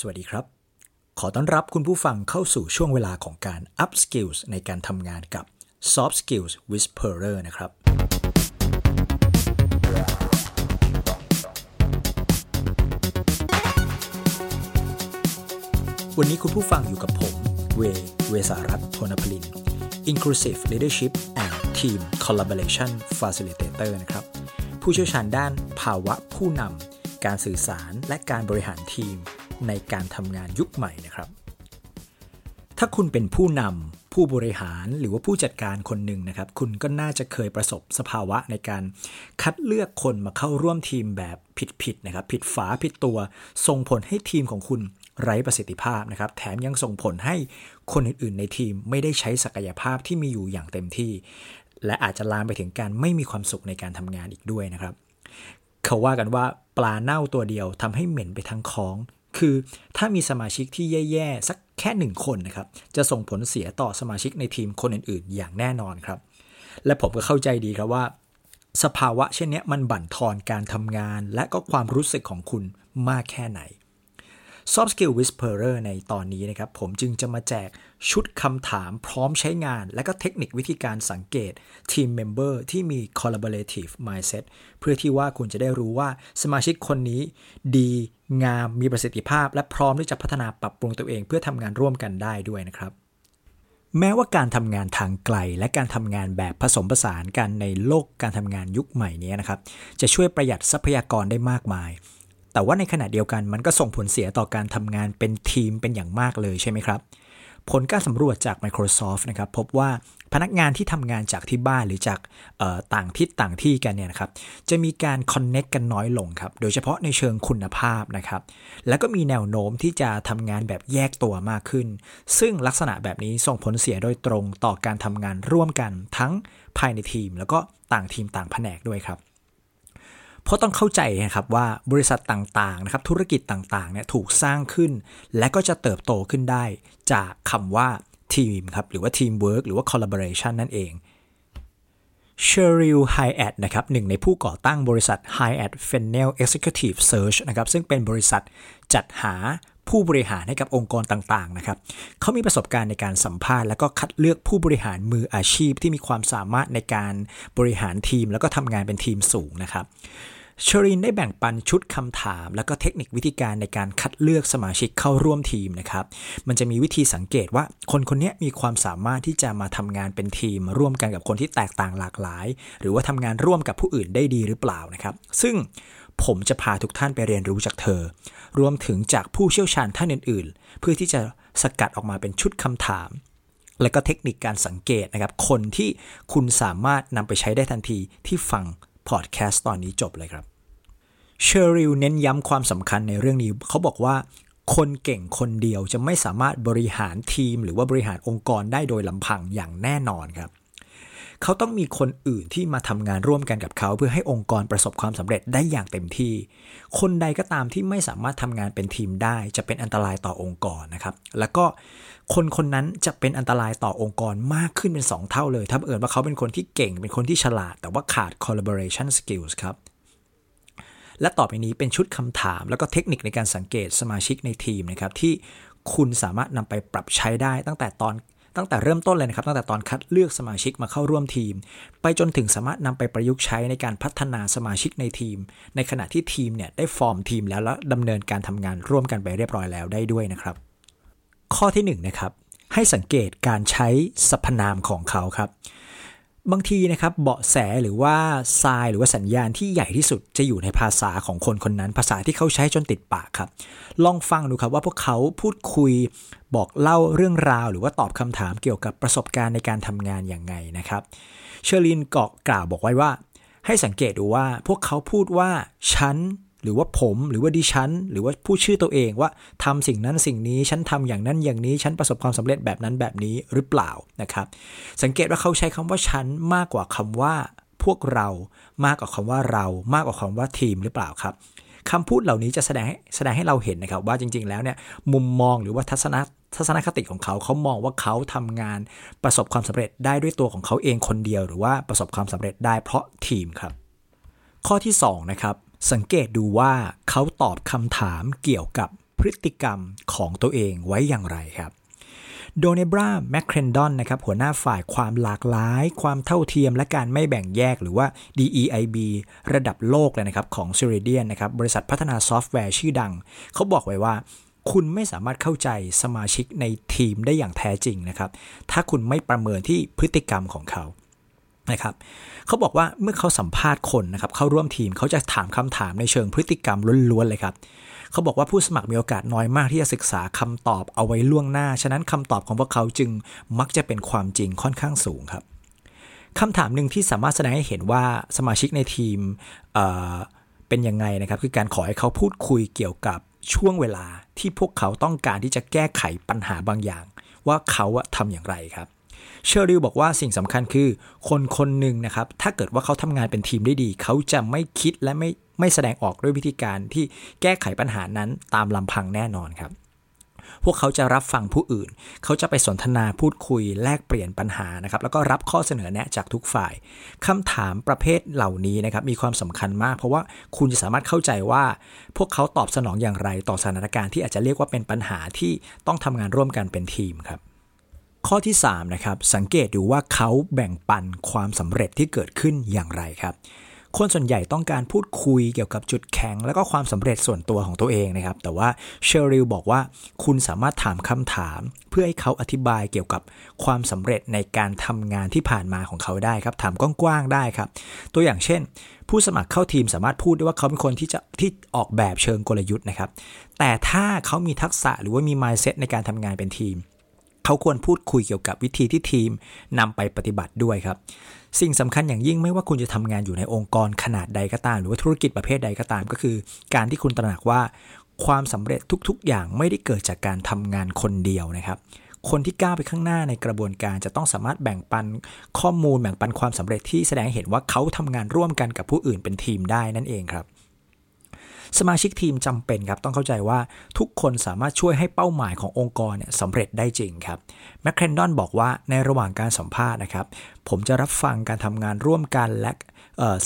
สวัสดีครับ ขอต้อนรับคุณผู้ฟังเข้าสู่ช่วงเวลาของการ up skills ในการทำงานกับ soft skills whisperer นะครับ วันนี้คุณผู้ฟังอยู่กับผม เว เวสารัตโทนพลิน Inclusive Leadership and Team Collaboration Facilitator นะครับ ผู้เชี่ยวชาญด้านภาวะผู้นำการสื่อสารและการบริหารทีม ในการทำงานยุคใหม่นะครับ ถ้าคุณเป็นผู้นำผู้บริหารหรือว่าผู้จัดการคนหนึ่งนะครับ คุณก็น่าจะเคยประสบสภาวะในการคัดเลือกคนมาเข้าร่วมทีมแบบผิดๆนะครับ ผิดฝาผิดตัว ส่งผลให้ทีมของคุณไร้ประสิทธิภาพนะครับ แถมยังส่งผลให้คนอื่นๆ ในทีมไม่ได้ใช้ศักยภาพที่มีอยู่อย่างเต็มที่ และอาจจะลามไปถึงการไม่มีความสุขในการทำงานอีกด้วยนะครับ เขาว่ากันว่าปลาเน่าตัวเดียวทำให้เหม็นไปทั้งค้อง คือถ้ามีสมาชิกที่แย่ๆ สักแค่หนึ่งคนนะครับ จะส่งผลเสียต่อสมาชิกในทีมคนอื่นๆ อย่างแน่นอนครับ และผมก็เข้าใจดีครับว่า สภาวะเช่นนี้มันบั่นทอนการทำงาน และก็ความรู้สึกของคุณมากแค่ไหน Soft Skill Whisperer ในตอนนี้นะครับ ผมจึงจะมาแจกชุดคำถามพร้อมใช้งาน และก็เทคนิควิธีการสังเกต team member ที่มี collaborative mindset เพื่อที่ว่าคุณจะได้รู้ว่าสมาชิกคนนี้ ดีงามมีประสิทธิภาพ และพร้อมที่จะพัฒนาปรับปรุงตัวเองเพื่อทำงานร่วมกันได้ด้วยนะครับแม้ว่าการทำงานทางไกลและการทำงานแบบผสมผสานกันในโลกการทำงานยุคใหม่นี้นะครับ จะช่วยประหยัดทรัพยากรได้มากมาย แต่ว่าในขณะเดียวกันมันก็ส่งผลเสียต่อการทำงานเป็นทีมเป็นอย่างมากเลยใช่ไหมครับ ผลการสำรวจจาก Microsoft นะครับพบว่าพนักงานที่ทำงานจากที่บ้านหรือจากต่างทิศต่างที่กันเนี่ยนะครับจะมีการ connect กันน้อยลงครับ โดยเฉพาะในเชิงคุณภาพนะครับ แล้วก็มีแนวโน้มที่จะทำงานแบบแยกตัวมากขึ้น ซึ่งลักษณะแบบนี้ส่งผลเสียโดยตรงต่อการทำงานร่วมกันทั้งภายในทีม แล้วก็ต่างทีมต่างแผนกด้วยครับ เพราะต้องเข้าใจนะครับว่าบริษัทต่างๆนะครับธุรกิจต่างๆเนี่ยถูกสร้างขึ้น และก็จะเติบโตขึ้นได้ จากคำว่าทีมครับหรือว่าทีมเวิร์กหรือว่า collaboration นั่นเอง Cheryl Hyatt นะครับหนึ่งในผู้ก่อตั้งบริษัท h i a t f e n n e l Executive Search นะครับซึ่งเป็นบริษัทจัดหาผู้บริหารให้กับองค์กรต่างๆนะครับเขามีประสบการณ์ในการสัมภาษณ์ และก็คัดเลือกผู้บริหารมืออาชีพที่มีความสามารถในการบริหารทีม แล้วก็ทำงานเป็นทีมสูงนะครับ เชอรินได้แบ่งปันชุดคำถาม แล้วก็เทคนิควิธีการในการคัดเลือกสมาชิกเข้าร่วมทีมนะครับ มันจะมีวิธีสังเกตว่าคนคนนี้มีความสามารถที่จะมาทำงานเป็นทีม ร่วมกันกับคนที่แตกต่างหลากหลาย หรือว่าทำงานร่วมกับผู้อื่นได้ดีหรือเปล่านะครับ ซึ่งผมจะพาทุกท่านไปเรียนรู้จากเธอ รวมถึงจากผู้เชี่ยวชาญท่านอื่น ๆ เพื่อที่จะสกัดออกมาเป็นชุดคำถาม และก็เทคนิคการสังเกตนะครับ คนที่คุณสามารถนำไปใช้ได้ทันทีที่ฟัง พอดแคสต์ตอนนี้จบเลยครับเชอริลเน้นย้ำความสำคัญในเรื่องนี้ เขาบอกว่าคนเก่งคนเดียวจะไม่สามารถบริหารทีม หรือว่าบริหารองค์กรได้โดยลำพังอย่างแน่นอนครับ เขาต้องมีคนอื่นที่มาทำงานร่วมกันกับเขา เพื่อให้องค์กรประสบความสำเร็จได้อย่างเต็มที่ คนใดก็ตามที่ไม่สามารถทำงานเป็นทีมได้ จะเป็นอันตรายต่อองค์กรนะครับ แล้วก็คนคนนั้นจะเป็นอันตรายต่อองค์กรมากขึ้นเป็น 2 เท่าเลย ถ้าเอิญว่าเขาเป็นคนที่เก่ง เป็นคนที่ฉลาด แต่ว่าขาด collaboration skills ครับ และต่อไปนี้เป็นชุดคำถาม แล้วก็เทคนิคในการสังเกตสมาชิกในทีมนะครับที่คุณสามารถนำไปปรับใช้ได้ตั้งแต่ตอน ตั้งแต่เริ่มต้นเลยนะครับ ตั้งแต่ตอนคัดเลือกสมาชิกมาเข้าร่วมทีม ไปจนถึงสามารถนำไปประยุกต์ใช้ในการพัฒนาสมาชิกในทีม ในขณะที่ทีมเนี่ยได้ฟอร์มทีมแล้วและดำเนินการทำงานร่วมกันไปเรียบร้อยแล้วได้ด้วยนะครับ ข้อที่1นนะครับให้สังเกตการใช้สรรพนามของเขาครับ บางทีนะครับเบาะแสหรือว่าทรายหรือว่าสัญญาณที่ใหญ่ที่สุดจะอยู่ในภาษาของคนคนนั้น ภาษาที่เขาใช้จนติดปากครับ ลองฟังดูครับว่าพวกเขาพูดคุยบอกเล่าเรื่องราว หรือว่าตอบคำถามเกี่ยวกับประสบการณ์ในการทำงานอย่างไงนะครับ เชอร์ลินเกาะกล่าวบอกไว้ว่า ให้สังเกตดูว่าพวกเขาพูดว่าฉัน หรือว่าผมหรือว่าดิฉัน หรือว่าผู้ชื่อตัวเองว่าทำสิ่งนั้นสิ่งนี้ฉันทำอย่างนั้นอย่างนี้ฉันประสบความสำเร็จแบบนั้นแบบนี้หรือเปล่านะครับ สังเกตว่าเขาใช้คำว่าฉันมากกว่าคำว่าพวกเรา มากกว่าคำว่าเรา มากกว่าคำว่าทีมหรือเปล่าครับคำพูดเหล่านี้จะแสดงให้แสดงให้เราเห็นนะครับ ว่าจริง ๆ แล้วเนี่ยมุมมองหรือว่าทัศนทัศนคติของเขาเขามองว่าเขาทำงานประสบความสำเร็จได้ด้วยตัวของเขาเองคนเดียว หรือว่าประสบความสำเร็จได้เพราะทีมครับ ข้อที่2นะครับ สังเกตดูว่าเขาตอบคำถามเกี่ยวกับพฤติกรรมของตัวเองไว้อย่างไรครับ Donnebra McClendon นะครับหัวหน้าฝ่ายความหลากหลาย ความเท่าเทียมและการไม่แบ่งแยกหรือว่า DEIB ระดับโลกเลยนะครับของ c i r i d i a n นะครับบริษัทพัฒนาซอฟต์แวร์ชื่อดัง เขาบอกไว้ว่า คุณไม่สามารถเข้าใจสมาชิกในทีมได้อย่างแท้จริงนะครับ ถ้าคุณไม่ประเมินที่พฤติกรรมของเขา นะครับเขาบอกว่าเมื่อเขาสัมภาษณ์คนนะครับเข้าร่วมทีมเขาจะถามคำถามในเชิงพฤติกรรมล้วนๆเลยครับเขาบอกว่าผู้สมัครมีโอกาสน้อยมากที่จะศึกษาคำตอบเอาไว้ล่วงหน้า ฉะนั้นคำตอบของพวกเขาจึงมักจะเป็นความจริงค่อนข้างสูงครับคำถามหนึ่งที่สามารถแสดงให้เห็นว่าสมาชิกในทีมเเป็นยังไงนะครับ คือการขอให้เขาพูดคุยเกี่ยวกับช่วงเวลาที่พวกเขาต้องการที่จะแก้ไขปัญหาบางอย่าง ว่าเขาทำอย่างไรครับ เชอริลบอกว่าสิ่งสำคัญคือ คนคนหนึ่งนะครับ ถ้าเกิดว่าเขาทำงานเป็นทีมได้ดี เขาจะไม่คิดและไม่ไม่แสดงออกด้วยวิธีการที่แก้ไขปัญหานั้นตามลำพังแน่นอนครับพวกเขาจะรับฟังผู้อื่น เขาจะไปสนทนาพูดคุยแลกเปลี่ยนปัญหานะครับ แล้วก็รับข้อเสนอแนะจากทุกฝ่ายคำถามประเภทเหล่านี้นะครับ มีความสำคัญมาก เพราะว่าคุณจะสามารถเข้าใจว่า พวกเขาตอบสนองอย่างไรต่อสถานการณ์ที่อาจจะเรียกว่าเป็นปัญหาที่ต้องทำงานร่วมกันเป็นทีมครับ ข้อที่ 3 นะครับ สังเกตดูว่าเขาแบ่งปันความสำเร็จที่เกิดขึ้นอย่างไรครับ คนส่วนใหญ่ต้องการพูดคุยเกี่ยวกับจุดแข็ง และก็ความสำเร็จส่วนตัวของตัวเองนะครับ แต่ว่าเชอริลบอกว่าคุณสามารถถามคำถาม เพื่อให้เขาอธิบายเกี่ยวกับความสำเร็จในการทำงานที่ผ่านมาของเขาได้ครับ ถามกว้างๆได้ครับ ตัวอย่างเช่น ผู้สมัครเข้าทีมสามารถพูดได้ว่าเขาเป็นคนที่จะที่ออกแบบเชิงกลยุทธ์นะครับ แต่ถ้าเขามีทักษะหรือว่ามี mindset ในการทำงานเป็นทีม เขาควรพูดคุยเกี่ยวกับวิธีที่ทีมนำไปปฏิบัติด้วยครับ สิ่งสำคัญอย่างยิ่งไม่ว่าคุณจะทำงานอยู่ในองค์กรขนาดใดก็ตาม หรือว่าธุรกิจประเภทใดก็ตาม ก็คือ การที่คุณตระหนักว่า ความสำเร็จทุกๆ อย่างไม่ได้เกิดจากการทำงานคนเดียวนะครับคนที่ก้าวไปข้างหน้าในกระบวนการจะต้องสามารถแบ่งปันข้อมูลแบ่งปันความสำเร็จที่แสดงเห็นว่าเขาทำงานร่วมกันกับผู้อื่นเป็นทีมได้นั่นเองครับ สมาชิกทีมจำเป็นครับต้องเข้าใจว่าทุกคนสามารถช่วยให้เป้าหมายขององค์กรเนี่ยสำเร็จได้จริงครับแมคเคนดอนบอกว่าในระหว่างการสัมภาษณ์นะครับผมจะรับฟังการทำงานร่วมกันและ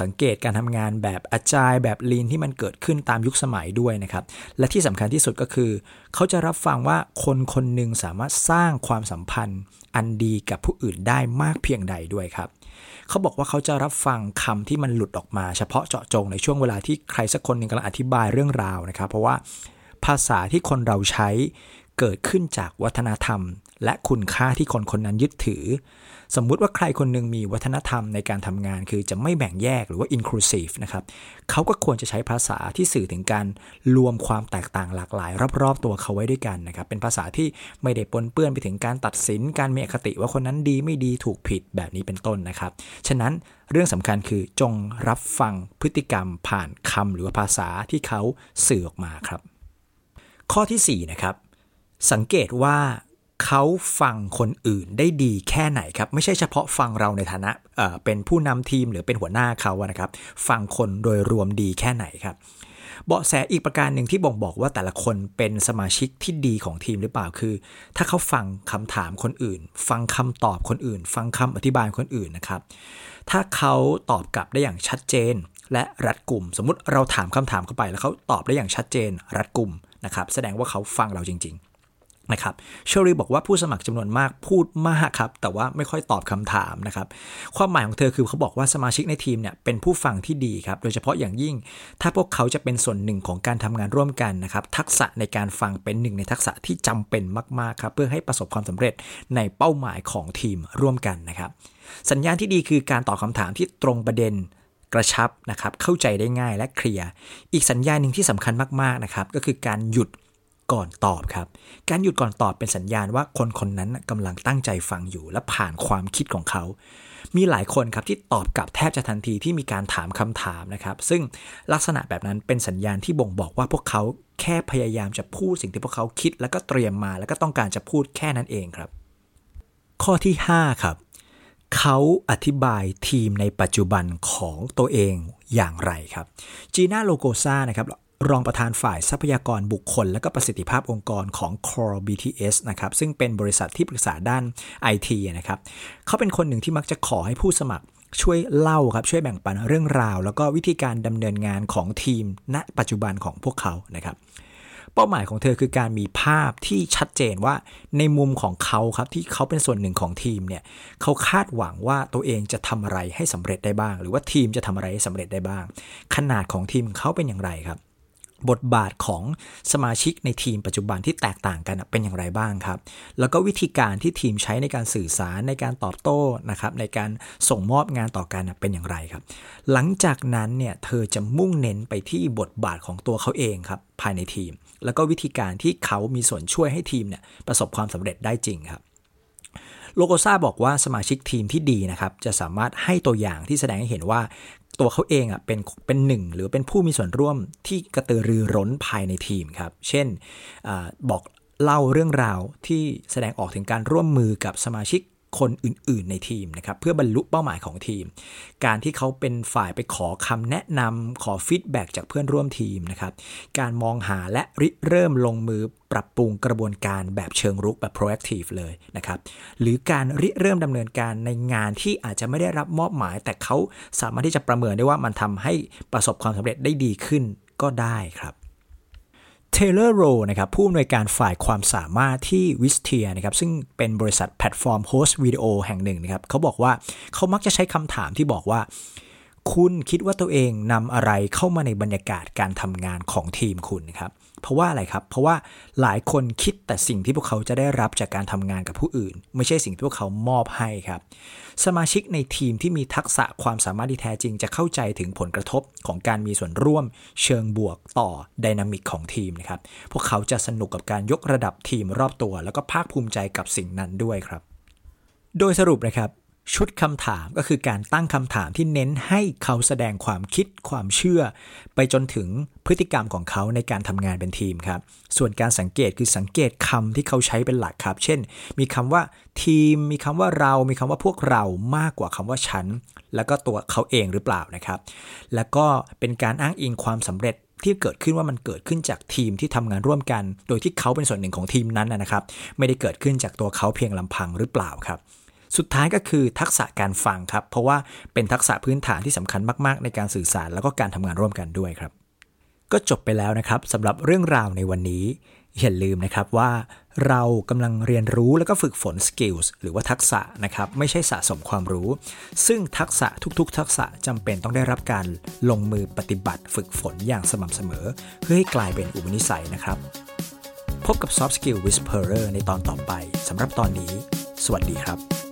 สังเกตการทำงานแบบอาจายแบบลีนที่มันเกิดขึ้นตามยุคสมัยด้วยนะครับ และที่สำคัญที่สุดก็คือ เขาจะรับฟังว่าคนคนหนึ่งสามารถสร้างความสัมพันธ์อันดีกับผู้อื่นได้มากเพียงใดด้วยครับ เขาบอกว่าเขาจะรับฟังคำที่มันหลุดออกมา เฉพาะเจาะจงในช่วงเวลาที่ใครสักคนหนึ่งกำลังอธิบายเรื่องราวนะครับ เพราะว่าภาษาที่คนเราใช้ เกิดขึ้นจากวัฒนธรรม และคุณค่าที่คนคนนั้นยึดถือ สมมุติว่าใครคนหนึ่งมีวัฒนธรรมในการทำงาน คือจะไม่แบ่งแยกหรือว่า inclusive นะครับเขาก็ควรจะใช้ภาษาที่สื่อถึงการรวมความแตกต่างหลากหลาย รอบๆ ตัวเขาไว้ด้วยกันนะครับ เป็นภาษาที่ไม่ได้ปนเปื้อนไปถึงการตัดสิน การมีอคติว่าคนนั้นดีไม่ดีถูกผิดแบบนี้เป็นต้นนะครับ ฉะนั้นเรื่องสำคัญคือจงรับฟังพฤติกรรม ผ่านคำหรือว่าภาษาที่เขาสื่อออกมาครับ ข้อที่4นะครับ สังเกตว่าเขาฟังคนอื่นได้ดีแค่ไหนครับ ไม่ใช่เฉพาะฟังเราในฐานะเเป็นผู้นำทีมหรือเป็นหัวหน้าเขานะครับ ฟังคนโดยรวมดีแค่ไหนครับเบาะแสอีกประการหนึ่งที่บ่งบอกว่าแต่ละคนเป็นสมาชิกที่ดีของทีมหรือเปล่าคือ ถ้าเขาฟังคำถามคนอื่น ฟังคำตอบคนอื่น ฟังคำอธิบายคนอื่นนะครับ ถ้าเขาตอบกลับได้อย่างชัดเจน และรัดกลุ่ม สมมุติเราถามคำถามเข้าไป แล้วเขาตอบได้อย่างชัดเจน รัดกลุ่มนะครับ แสดงว่าเขาฟังเราจริง นะครับเชอรี่บอกว่าผู้สมัครจำนวนมากพูดมากครับ แต่ว่าไม่ค่อยตอบคำถามนะครับ ความหมายของเธอคือเขาบอกว่าสมาชิกในทีมเนี่ยเป็นผู้ฟังที่ดีครับ โดยเฉพาะอย่างยิ่ง ถ้าพวกเขาจะเป็นส่วนหนึ่งของการทำงานร่วมกันนะครับ ทักษะในการฟังเป็นหนึ่งในทักษะที่จำเป็นมากๆครับ เพื่อให้ประสบความสำเร็จในเป้าหมายของทีมร่วมกันนะครับ สัญญาณที่ดีคือการตอบคาถามที่ตรงประเด็นกระชับนะครับเข้าใจได้ง่ายและเคลียร์อีกสัญญาณหนึ่งที่สำคัญมากๆนะครับก็คือการหยุด ก่อนตอบครับ การหยุดก่อนตอบเป็นสัญญาณว่าคนคนนั้นกำลังตั้งใจฟังอยู่และผ่านความคิดของเขา มีหลายคนครับที่ตอบกลับแทบจะทันทีที่มีการถามคำถามนะครับ ซึ่งลักษณะแบบนั้นเป็นสัญญาณที่บ่งบอกว่าพวกเขาแค่พยายามจะพูดสิ่งที่พวกเขาคิด แล้วก็เตรียมมาแล้วก็ต้องการจะพูดแค่นั้นเองครับ ข้อที่ 5 ครับ เขาอธิบายทีมในปัจจุบันของตัวเองอย่างไรครับจีน่าโลโกซานะครับ รองประธานฝ่ายทรัพยากรบุคคล และก็ประสิทธิภาพองค์กรของ Core BTS นะครับซึ่งเป็นบริษัทที่ปรึกษาด้าน IT นะครับเขาเป็นคนหนึ่งที่มักจะขอให้ผู้สมัครช่วยเล่าครับช่วยแบ่งปันเรื่องราว แล้วก็วิธีการดำเนินงานของทีม ณ ปัจจุบันของพวกเขานะครับเป้าหมายของเธอคือการมีภาพที่ชัดเจนว่าในมุมของเขาครับที่เขาเป็นส่วนหนึ่งของทีมเนี่ยเขาคาดหวังว่าตัวเองจะทำอะไรให้สำเร็จได้บ้าง หรือว่าทีมจะทำอะไรให้สำเร็จได้บ้าง ขนาดของทีมเขาเป็นอย่างไรครับ บทบาทของสมาชิกในทีมปัจจุบันที่แตกต่างกันเป็นอย่างไรบ้างครับ แล้วก็วิธีการที่ทีมใช้ในการสื่อสารในการตอบโต้นะครับในการส่งมอบงานต่อกันเป็นอย่างไรครับ หลังจากนั้นเนี่ยเธอจะมุ่งเน้นไปที่บทบาทของตัวเขาเองครับภายในทีม แล้วก็วิธีการที่เขามีส่วนช่วยให้ทีมเนี่ยประสบความสำเร็จได้จริงครับโลโกซาบอกว่าสมาชิกทีมที่ดีนะครับจะสามารถให้ตัวอย่างที่แสดงให้เห็นว่า ตัวเขาเองอะเป็นเป็นหนึ่งหรือเป็นผู้มีส่วนร่วมที่กระตือรือร้นภายในทีมครับ เช่นอบอกเล่าเรื่องราวที่แสดงออกถึงการร่วมมือกับสมาชิก คนอื่น ๆ ในทีมนะครับเพื่อบรรลุเป้าหมายของทีม การที่เขาเป็นฝ่ายไปขอคำแนะนำขอ feedback จากเพื่อนร่วมทีมนะครับการมองหาและริเริ่มลงมือปรับปรุงกระบวนการแบบเชิงรุกแบบ proactive เลยนะครับหรือการริเริ่มดำเนินการในงานที่อาจจะไม่ได้รับมอบหมาย แต่เขาสามารถที่จะประเมินได้ว่ามันทำให้ประสบความสำเร็จได้ดีขึ้นก็ได้ครับ เทเลอร์โรนะครับผู้อำนวยการฝ่ายความสามารถที่ Wistia นะครับซึ่งเป็นบริษัทแพลตฟอร์ม host วิดีโอแห่งหนึ่งนะครับเขาบอกว่าเขามักจะใช้คำถามที่บอกว่า คุณคิดว่าตัวเองนำอะไรเข้ามาในบรรยากาศการทำงานของทีมคุณนะครับ เพราะว่าอะไรครับ เพราะว่าหลายคนคิดแต่สิ่งที่พวกเขาจะได้รับจากการทำงานกับผู้อื่น ไม่ใช่สิ่งที่พวกเขามอบให้ครับ สมาชิกในทีมที่มีทักษะความสามารถที่แท้จริงจะเข้าใจถึงผลกระทบของการมีส่วนร่วม เชิงบวกต่อ dynamic ของทีมนะครับ พวกเขาจะสนุกกับการยกระดับทีมรอบตัว แล้วก็ภาคภูมิใจกับสิ่งนั้นด้วยครับ โดยสรุปนะครับ ชุดคำถามก็คือการตั้งคำถามที่เน้นให้เขาแสดงความคิดความเชื่อ ไปจนถึงพฤติกรรมของเขาในการทำงานเป็นทีมครับ ส่วนการสังเกตคือสังเกตคำที่เขาใช้เป็นหลักครับ เช่น มีคำว่าทีม มีคำว่าเรา มีคำว่าพวกเรามากกว่าคำว่าฉัน แล้วก็ตัวเขาเองหรือเปล่านะครับ แล้วก็เป็นการอ้างอิงความสำเร็จที่เกิดขึ้นว่ามันเกิดขึ้นจากทีมที่ทำงานร่วมกัน โดยที่เขาเป็นส่วนหนึ่งของทีมนั้นนะครับ ไม่ได้เกิดขึ้นจากตัวเขาเพียงลำพังหรือเปล่าครับ สุดท้ายก็คือทักษะการฟังครับ เพราะว่าเป็นทักษะพื้นฐานที่สำคัญมากๆ ในการสื่อสารแล้วก็การทำงานร่วมกันด้วยครับ ก็จบไปแล้วนะครับสำหรับเรื่องราวในวันนี้ อย่าลืมนะครับว่าเรากำลังเรียนรู้แล้วก็ฝึกฝน skills หรือว่าทักษะนะครับไม่ใช่สะสมความรู้ ซึ่งทักษะทุกๆ ทักษะจำเป็นต้องได้รับการลงมือปฏิบัติฝึกฝนอย่างสม่ำเสมอ เพื่อให้กลายเป็นอุปนิสัยนะครับพบกับ Soft Skill Whisperer ในตอนต่อไปสำหรับตอนนี้ สวัสดีครับ